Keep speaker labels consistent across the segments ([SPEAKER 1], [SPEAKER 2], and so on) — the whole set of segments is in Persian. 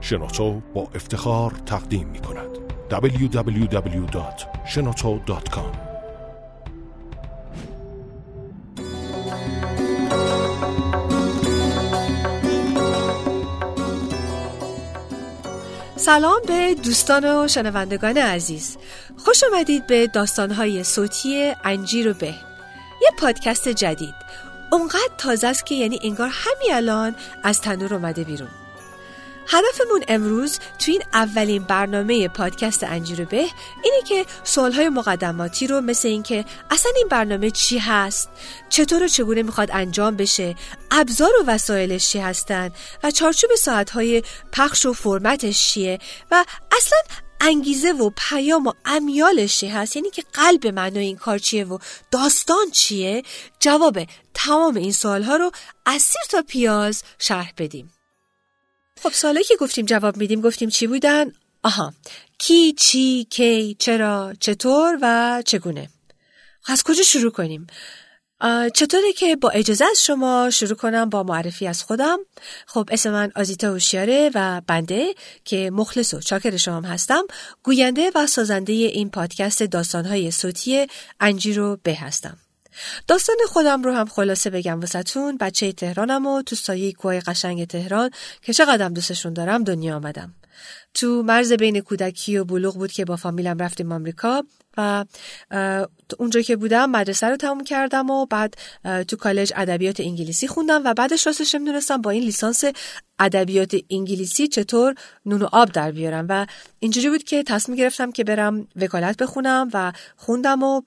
[SPEAKER 1] شنوتو با افتخار تقدیم می کند. www.shenoto.com
[SPEAKER 2] سلام به دوستان و شنوندگان عزیز. خوش آمدید به داستانهای صوتی انجیر و به. یه پادکست جدید. اونقدر تازه است که یعنی انگار همین الان از تنور اومده بیرون. هدفمون امروز تو این اولین برنامه پادکست انجیر به اینه که سوالهای مقدماتی رو مثل اینکه اصلا این برنامه چی هست؟ چطور و چگونه می‌خواد انجام بشه؟ ابزار و وسایلش چی هستن؟ و چارچوب ساعتهای پخش و فرمتش چیه؟ و اصلا انگیزه و پیام و امیالش چی هست؟ یعنی که قلب معنای این کار چیه و داستان چیه؟ جواب تمام این سوالها رو از سیر تا پیاز شرح بدیم. خب سالی که گفتیم جواب میدیم گفتیم چی بودن؟ آها. کی، چی، کی، چرا، چطور و چگونه؟ از کجا شروع کنیم؟ چطوره که با اجازه از شما شروع کنم با معرفی از خودم؟ خب اسم من آزیتا هوشیاره و بنده که مخلص و چاکر شما هستم. گوینده و سازنده این پادکست داستانهای صوتی انجیرو به هستم. داستان خودم رو هم خلاصه بگم وسطون بچه تهرانم و تو سایه کوه قشنگ تهران که چقدر دوستشون دارم دنیا آمدم. تو مرز بین کودکی و بلوغ بود که با فامیلم رفتیم آمریکا و اونجا که بودم مدرسه رو تموم کردم و بعد تو کالج ادبیات انگلیسی خوندم و بعدش راستش نمی‌دونستم با این لیسانس ادبیات انگلیسی چطور نون و آب در بیارم و اینجوری بود که تصمیم گرفتم که برم وکالت بخونم و خوندم و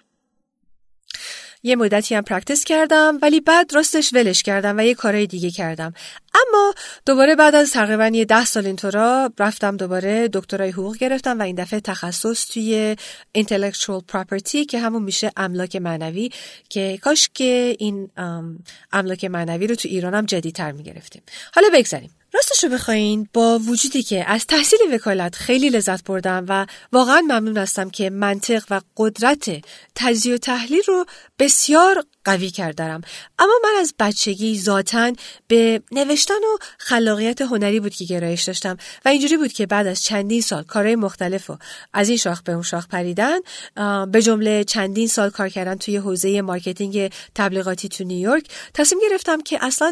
[SPEAKER 2] یه مدتی هم پرکتس کردم ولی بعد راستش ولش کردم و یه کارهای دیگه کردم. اما دوباره بعد از تقریبا یه ده سال اینطورا رفتم دوباره دکترای حقوق گرفتم و این دفعه تخصص توی intellectual property که همون میشه املاک معنوی که کاش که این املاک معنوی رو تو ایران هم جدیدتر می‌گرفتیم. حالا بگذاریم. راستش رو بخواین با وجودی که از تحصیل وکالت خیلی لذت بردم و واقعا ممنون هستم که منطق و قدرت تجزیه و تحلیل رو بسیار قوی کردم اما من از بچگی ذاتا به نوشتن و خلاقیت هنری بود که گرایش داشتم و اینجوری بود که بعد از چندین سال کارهای مختلف و از این شاخ به اون شاخ پریدن من جمله چندین سال کار کردن توی حوزه marketing تبلیغاتی تو نیویورک تصمیم گرفتم که اصلا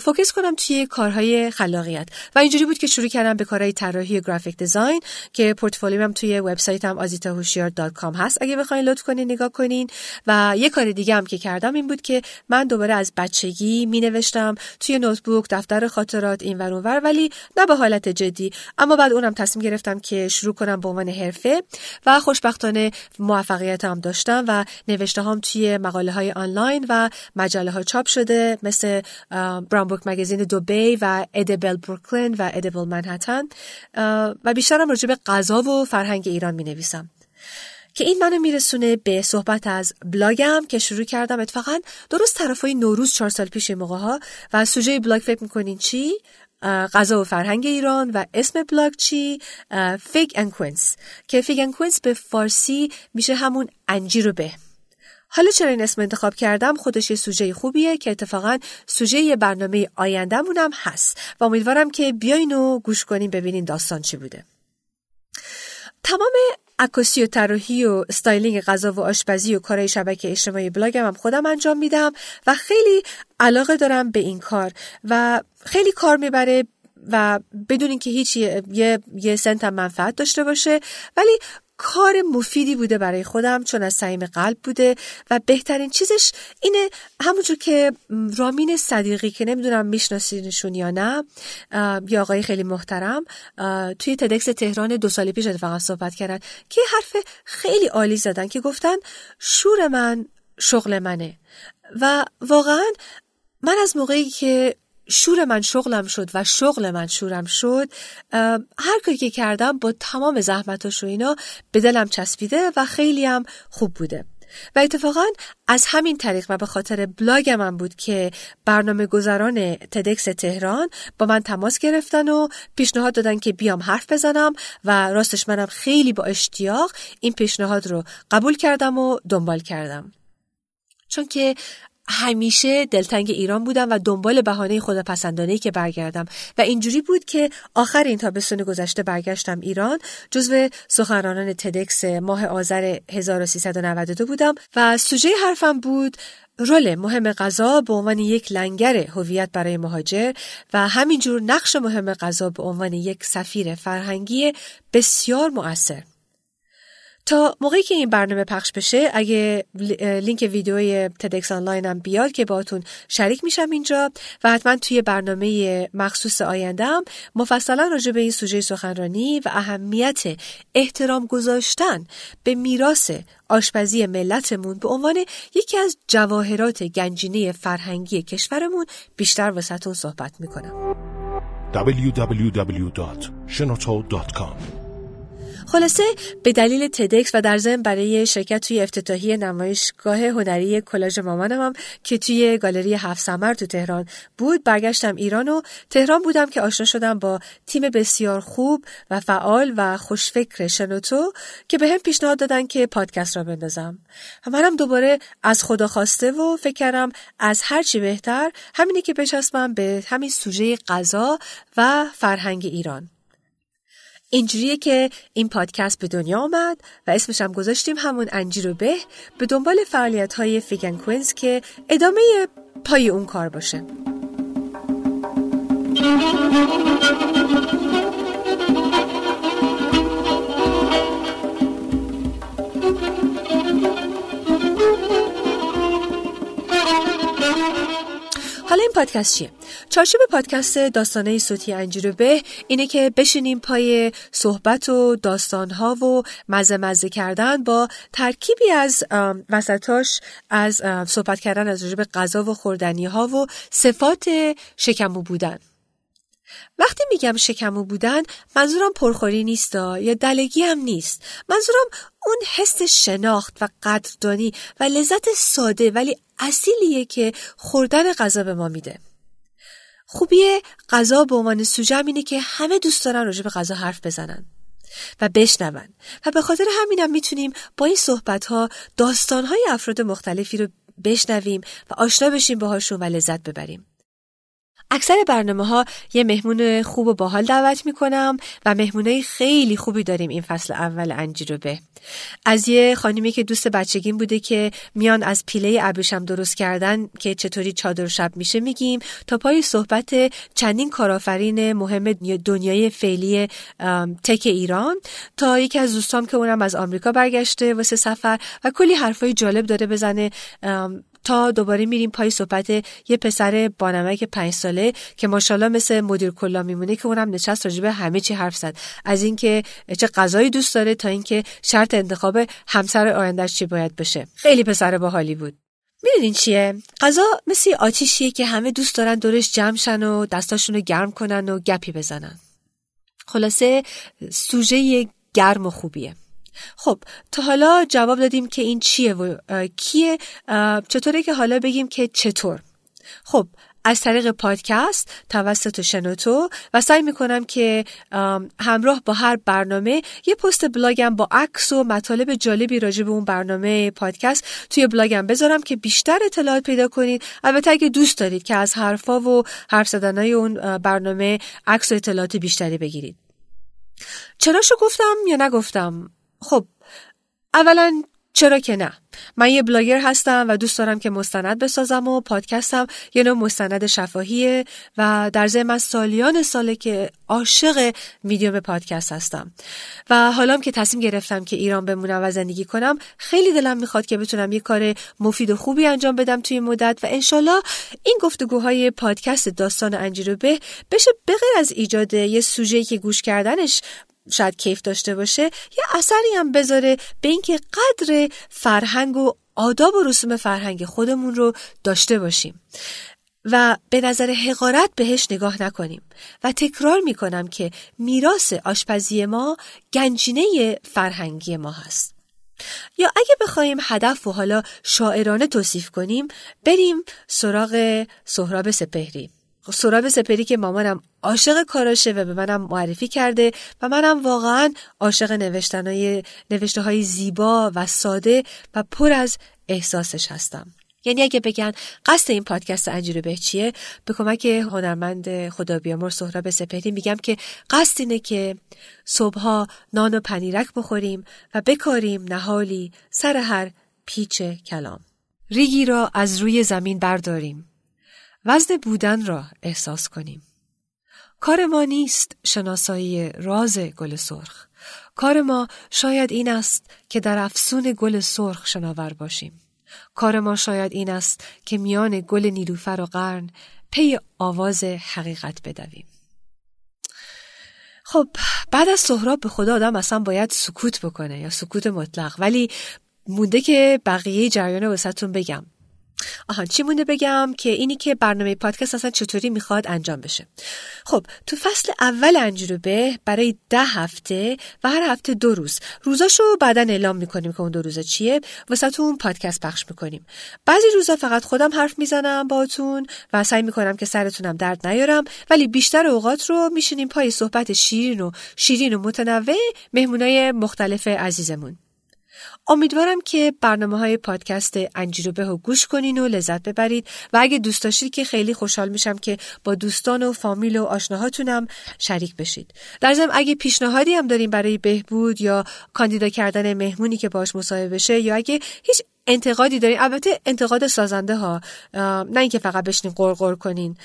[SPEAKER 2] فوکس کنم توی کارهای خلاقیت. و اینجوری بود که شروع کردم به کارهای طراحی گرافیک دیزاین که پورتفولیوم توی وبسایتم azitahushiyar.com هست. اگه بخواید لطف کنین نگاه کنین. و یه کار دیگه هم که کردم این بود که من دوباره از بچگی می نوشتم توی نوتبوک دفتر خاطرات این ور اونور ولی نه به حالت جدی. اما بعد اونم تصمیم گرفتم که شروع کنم به عنوان حرفه و خوشبختانه موفقیت هم داشتم و نوشته هم توی مقاله های آنلاین و مجله ها چاپ شده مثل Brownbook Magazine دوبی و Edible Brooklyn و Edible Manhattan و بیشترم راجع به غذا و فرهنگ ایران می نویسم که این منو میرسونه به صحبت از بلاگم که شروع کردم اتفاقا درست طرفای نوروز چهار سال پیش موقع ها و سوژه بلاگ فکر می‌کنین چی؟ غذا و فرهنگ ایران و اسم بلاگ چی؟ Fig and Quince که Fig and Quince به فارسی میشه همون انجیر و به. حالا چرا این اسم انتخاب کردم؟ خودش یه سوژه خوبیه که اتفاقا سوژه برنامه آیندهمونم هست. و امیدوارم که بیاین و گوش کنین ببینین داستان چی بوده. تمام عکاسی و طراحی و styling غذا و آشپزی و کارهای شبکه اجتماعی بلاگم هم خودم انجام میدم و خیلی علاقه دارم به این کار و خیلی کار می‌بره و بدون اینکه هیچ یه, یه سنت هم منفعت داشته باشه. ولی کار مفیدی بوده برای خودم چون از صمیم قلب بوده و بهترین چیزش اینه همونجور که رامین صدیقی که نمی‌دونم میشناسینشون یا نه یا آقای خیلی محترم توی تدکس تهران دو سال پیش اتفاقا صحبت کردن که حرف خیلی عالی زدن که گفتن شور من شغل منه. و واقعا من از موقعی که شور من شغلم شد و شغل من شورم شد هر کاری که کردم با تمام زحمتاش و اینا به دلم چسبیده و خیلی هم خوب بوده. و اتفاقا از همین طریق و به خاطر بلاگ من بود که برنامه گذاران تدکس تهران با من تماس گرفتن و پیشنهاد دادن که بیام حرف بزنم و راستش منم خیلی با اشتیاق این پیشنهاد رو قبول کردم و دنبال کردم. چون که همیشه دلتنگ ایران بودم و دنبال بهانه خداپسندانه که برگردم. و اینجوری بود که آخر این تابستون گذشته برگشتم ایران. جزو سخنرانان تدکس ماه آذر 1392 بودم و سوژه حرفم بود رول مهم غذا به عنوان یک لنگر هویت برای مهاجر و همینجور نقش مهم غذا به عنوان یک سفیر فرهنگی بسیار مؤثر. تا موقعی که این برنامه پخش بشه اگه لینک ویدیوی تدکس آنلاین هم بیاد که باتون شریک میشم اینجا و حتما توی برنامه مخصوص آیندهم مفصلا راجع به این سوژه سخنرانی و اهمیت احترام گذاشتن به میراث آشپزی ملتمون به عنوان یکی از جواهرات گنجینه فرهنگی کشورمون بیشتر واسهتون صحبت می‌کنم.
[SPEAKER 1] www.shenoto.com
[SPEAKER 2] خلاصه به دلیل تدکس و در ضمن برای شرکت توی افتتاحیه نمایشگاه هنری کلاژ مامانم هم که توی گالری هفت سمر تو تهران بود برگشتم ایران و تهران بودم که آشنا شدم با تیم بسیار خوب و فعال و خوشفکر شنوتو که به هم پیشنهاد دادن که پادکست را بندازم. منم دوباره از خدا خواسته و فکر کردم از هرچی بهتر همینی که بچسبم به همین سوژه غذا و فرهنگ ایران. اینجوریه که این پادکست به دنیا آمد و اسمش هم گذاشتیم همون انجیر رو به به دنبال فعالیت های فیگن کوینز که ادامه پای اون کار باشه. حالا این پادکست چیه؟ چارچوب پادکست داستانه صوتی انجیر به اینه که بشینیم پای صحبت و داستانها و مزه مزه کردن با ترکیبی از وسطاش از صحبت کردن از رجب غذا و خوردنی ها و صفات شکمو بودن وقتی میگم شکمو بودن منظورم پرخوری نیست یا دلگی هم نیست منظورم اون حس شناخت و قدردانی و لذت ساده ولی اصیلیه که خوردن غذا به ما میده. خوبی غذا به عنوان سوژه اینه که همه دوست دارن راجع به غذا حرف بزنن و بشنون. و به خاطر همینم می‌تونیم با این صحبت ها داستان های افراد مختلفی رو بشنویم و آشنا بشیم باهاشون و لذت ببریم. اکثر برنامه ها یه مهمون خوب و باحال دعوت می‌کنم و مهمونای خیلی خوبی داریم این فصل اول انجی به. از یه خانمی که دوست بچگیم بوده که میان از پیله ابریشم درست کردن که چطوری چادر شب میشه میگیم تا پای صحبت چندین کارآفرین مهم دنیای فعلی تک ایران تا یکی از دوستام که اونم از آمریکا برگشته واسه سفر و کلی حرفای جالب داره بزنه. تا دوباره میریم پای صحبت یه پسر بانمک پنج ساله که ماشاءالله مثل مدیر کلا میمونه که اونم نشست راجبه همه چی حرف زد. از اینکه چه غذایی دوست داره تا اینکه شرط انتخاب همسر آیندهش چی باید بشه خیلی پسر باحالی بود. می‌دونین چیه؟ غذا مثل آتیشیه که همه دوست دارن دورش جمع شن و دستاشون رو گرم کنن و گپی بزنن. خلاصه سوژه گرم و خوبیه. خب تا حالا جواب دادیم که این چیه و کیه. چطوره که حالا بگیم که چطور؟ خب از طریق پادکست توسط شنوتو و سعی می‌کنم که همراه با هر برنامه یه پست بلاگم با عکس و مطالب جالبی راجع به اون برنامه پادکست توی بلاگم بذارم که بیشتر اطلاعات پیدا کنید. البته اگه دوست دارید که از حرفا و حرف زدنهای اون برنامه عکس و اطلاعات بیشتری بگیرید. چراشو گفتم یا نگفتم؟ خب اولا چرا که نه؟ من یه بلاگر هستم و دوست دارم که مستند بسازم و پادکستم یه نوع مستند شفاهیه و در ضمن من سالیان ساله که عاشق ویدیو پادکست هستم. و حالا که تصمیم گرفتم که ایران بمونم و زندگی کنم خیلی دلم می‌خواد که بتونم یه کار مفید و خوبی انجام بدم توی مدت و انشالله این گفتگوهای پادکست داستان انجیرو به بشه بغیر از ایجاد یه سوژه‌ای که گوش کردنش شاید کیف داشته باشه یه اثری هم بذاره به اینکه قدر فرهنگ و آداب و رسوم فرهنگ خودمون رو داشته باشیم. و به نظر حقارت بهش نگاه نکنیم. و تکرار می‌کنم که میراث آشپزی ما گنجینه فرهنگی ما هست. یا اگه بخوایم هدف و حالا شاعرانه توصیف کنیم بریم سراغ سهراب سپهری. سراب سپری که مامانم عاشق کاراشه و به منم معرفی کرده و منم واقعا عاشق نوشتن های نوشته های زیبا و ساده و پر از احساسش هستم. یعنی اگه بگن قصد این پادکست انجیر به چیه؟ به کمک هنرمند خدا بیامر سهراب سپهری میگم که قصد اینه که صبحها نان و پنیرک بخوریم و بکاریم نهالی سر هر پیچ کلام. ریگی را از روی زمین برداریم. وزن بودن را احساس کنیم. کار ما نیست شناسایی راز گل سرخ. کار ما شاید این است که در افسون گل سرخ شناور باشیم. کار ما شاید این است که میان گل نیلوفر و قرن پی آواز حقیقت بدویم. خب بعد از سهراب به خدا آدم اصلا باید سکوت بکنه یا سکوت مطلق. ولی مونده که بقیه جریان وسطتون بگم. آهان چی مونده بگم که اینی که برنامه پادکست اصلا چطوری می‌خواد انجام بشه. خب تو فصل اول انجروبه برای ده هفته و هر هفته دو روز. روزاشو بعدا اعلام می‌کنیم که اون دو روزا چیه. واسه اون پادکست پخش می‌کنیم. بعضی روزا فقط خودم حرف می‌زنم باهاتون و سعی می‌کنم که سرتونم درد نیارم ولی بیشتر اوقات رو میشینیم پای صحبت شیرین و شیرین و متنوع مهمونای مختلف عزیزمون. امیدوارم که برنامه های پادکست انجیروبه رو گوش کنین و لذت ببرید و اگه دوست داشتید که خیلی خوشحال میشم که با دوستان و فامیل و آشناهاتونم شریک بشید. در ضمن اگه پیشنهادی هم داریم برای بهبود یا کاندیدا کردن مهمونی که باش مصاحبه بشه یا اگه هیچ انتقادی دارین. البته انتقاد سازنده ها نه اینکه فقط بشین قرقر کنین.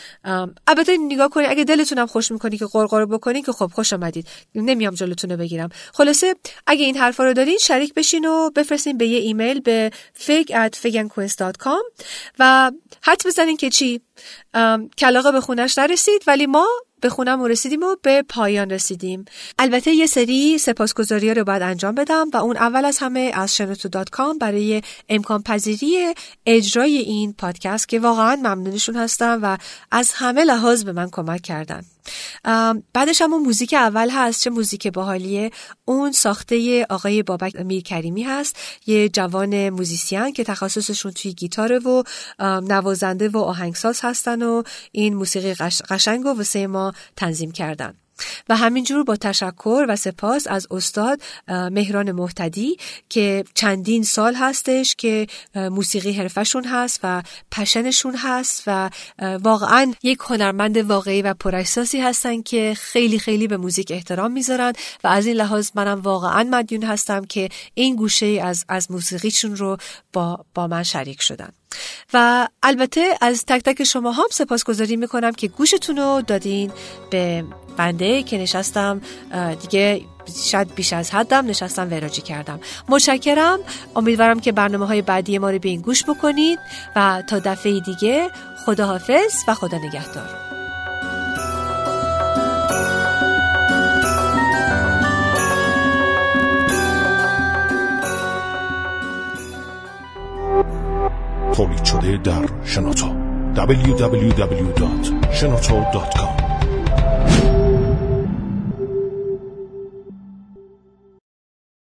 [SPEAKER 2] البته نگاه کنین اگه دلتونم خوش می‌کنی که قرقر بکنین که خب خوش آمدید نمیام جلوتون رو بگیرم. خلاصه اگه این حرفا رو دارین شریک بشین و بفرستین به یه ایمیل به at و حد بزنین که چی؟ کلاقه به خونش نرسید ولی ما به خونم رسیدیم و به پایان رسیدیم. البته یه سری سپاسگزاری رو باید انجام بدم و اون اول از همه از شنوتو dot com برای امکان پذیری اجرای این پادکست که واقعا ممنونشون هستم و از همه لحاظ به من کمک کردن. بعدش هم اون موزیک اول هست چه موزیک باحالیه؟ اون ساخته آقای بابک میرکریمی هست یه جوان موزیسین که تخصصشون توی گیتاره و نوازنده و آهنگساز هستن و این موسیقی قشنگ و واسه ما تنظیم کردن. و همینجور با تشکر و سپاس از استاد مهران محتدی که چندین سال هستش که موسیقی حرفشون هست و پشنشون هست و واقعا یک هنرمند واقعی و پراحساسی هستن که خیلی خیلی به موزیک احترام می‌ذارن و از این لحاظ منم واقعا مدیون هستم که این گوشه از از موسیقیشون رو با, با من شریک شدن. و البته از تک تک شما هم سپاسگزاری می‌کنم که گوشتون رو دادین به بنده که نشستم دیگه شاید بیش از حدم نشستم وراجی کردم. متشکرم. امیدوارم که برنامه های بعدی ما رو به این گوش بکنید و تا دفعه دیگه خداحافظ و خدا نگهدار.
[SPEAKER 1] تولید شده در شنوتو. www.shenoto.com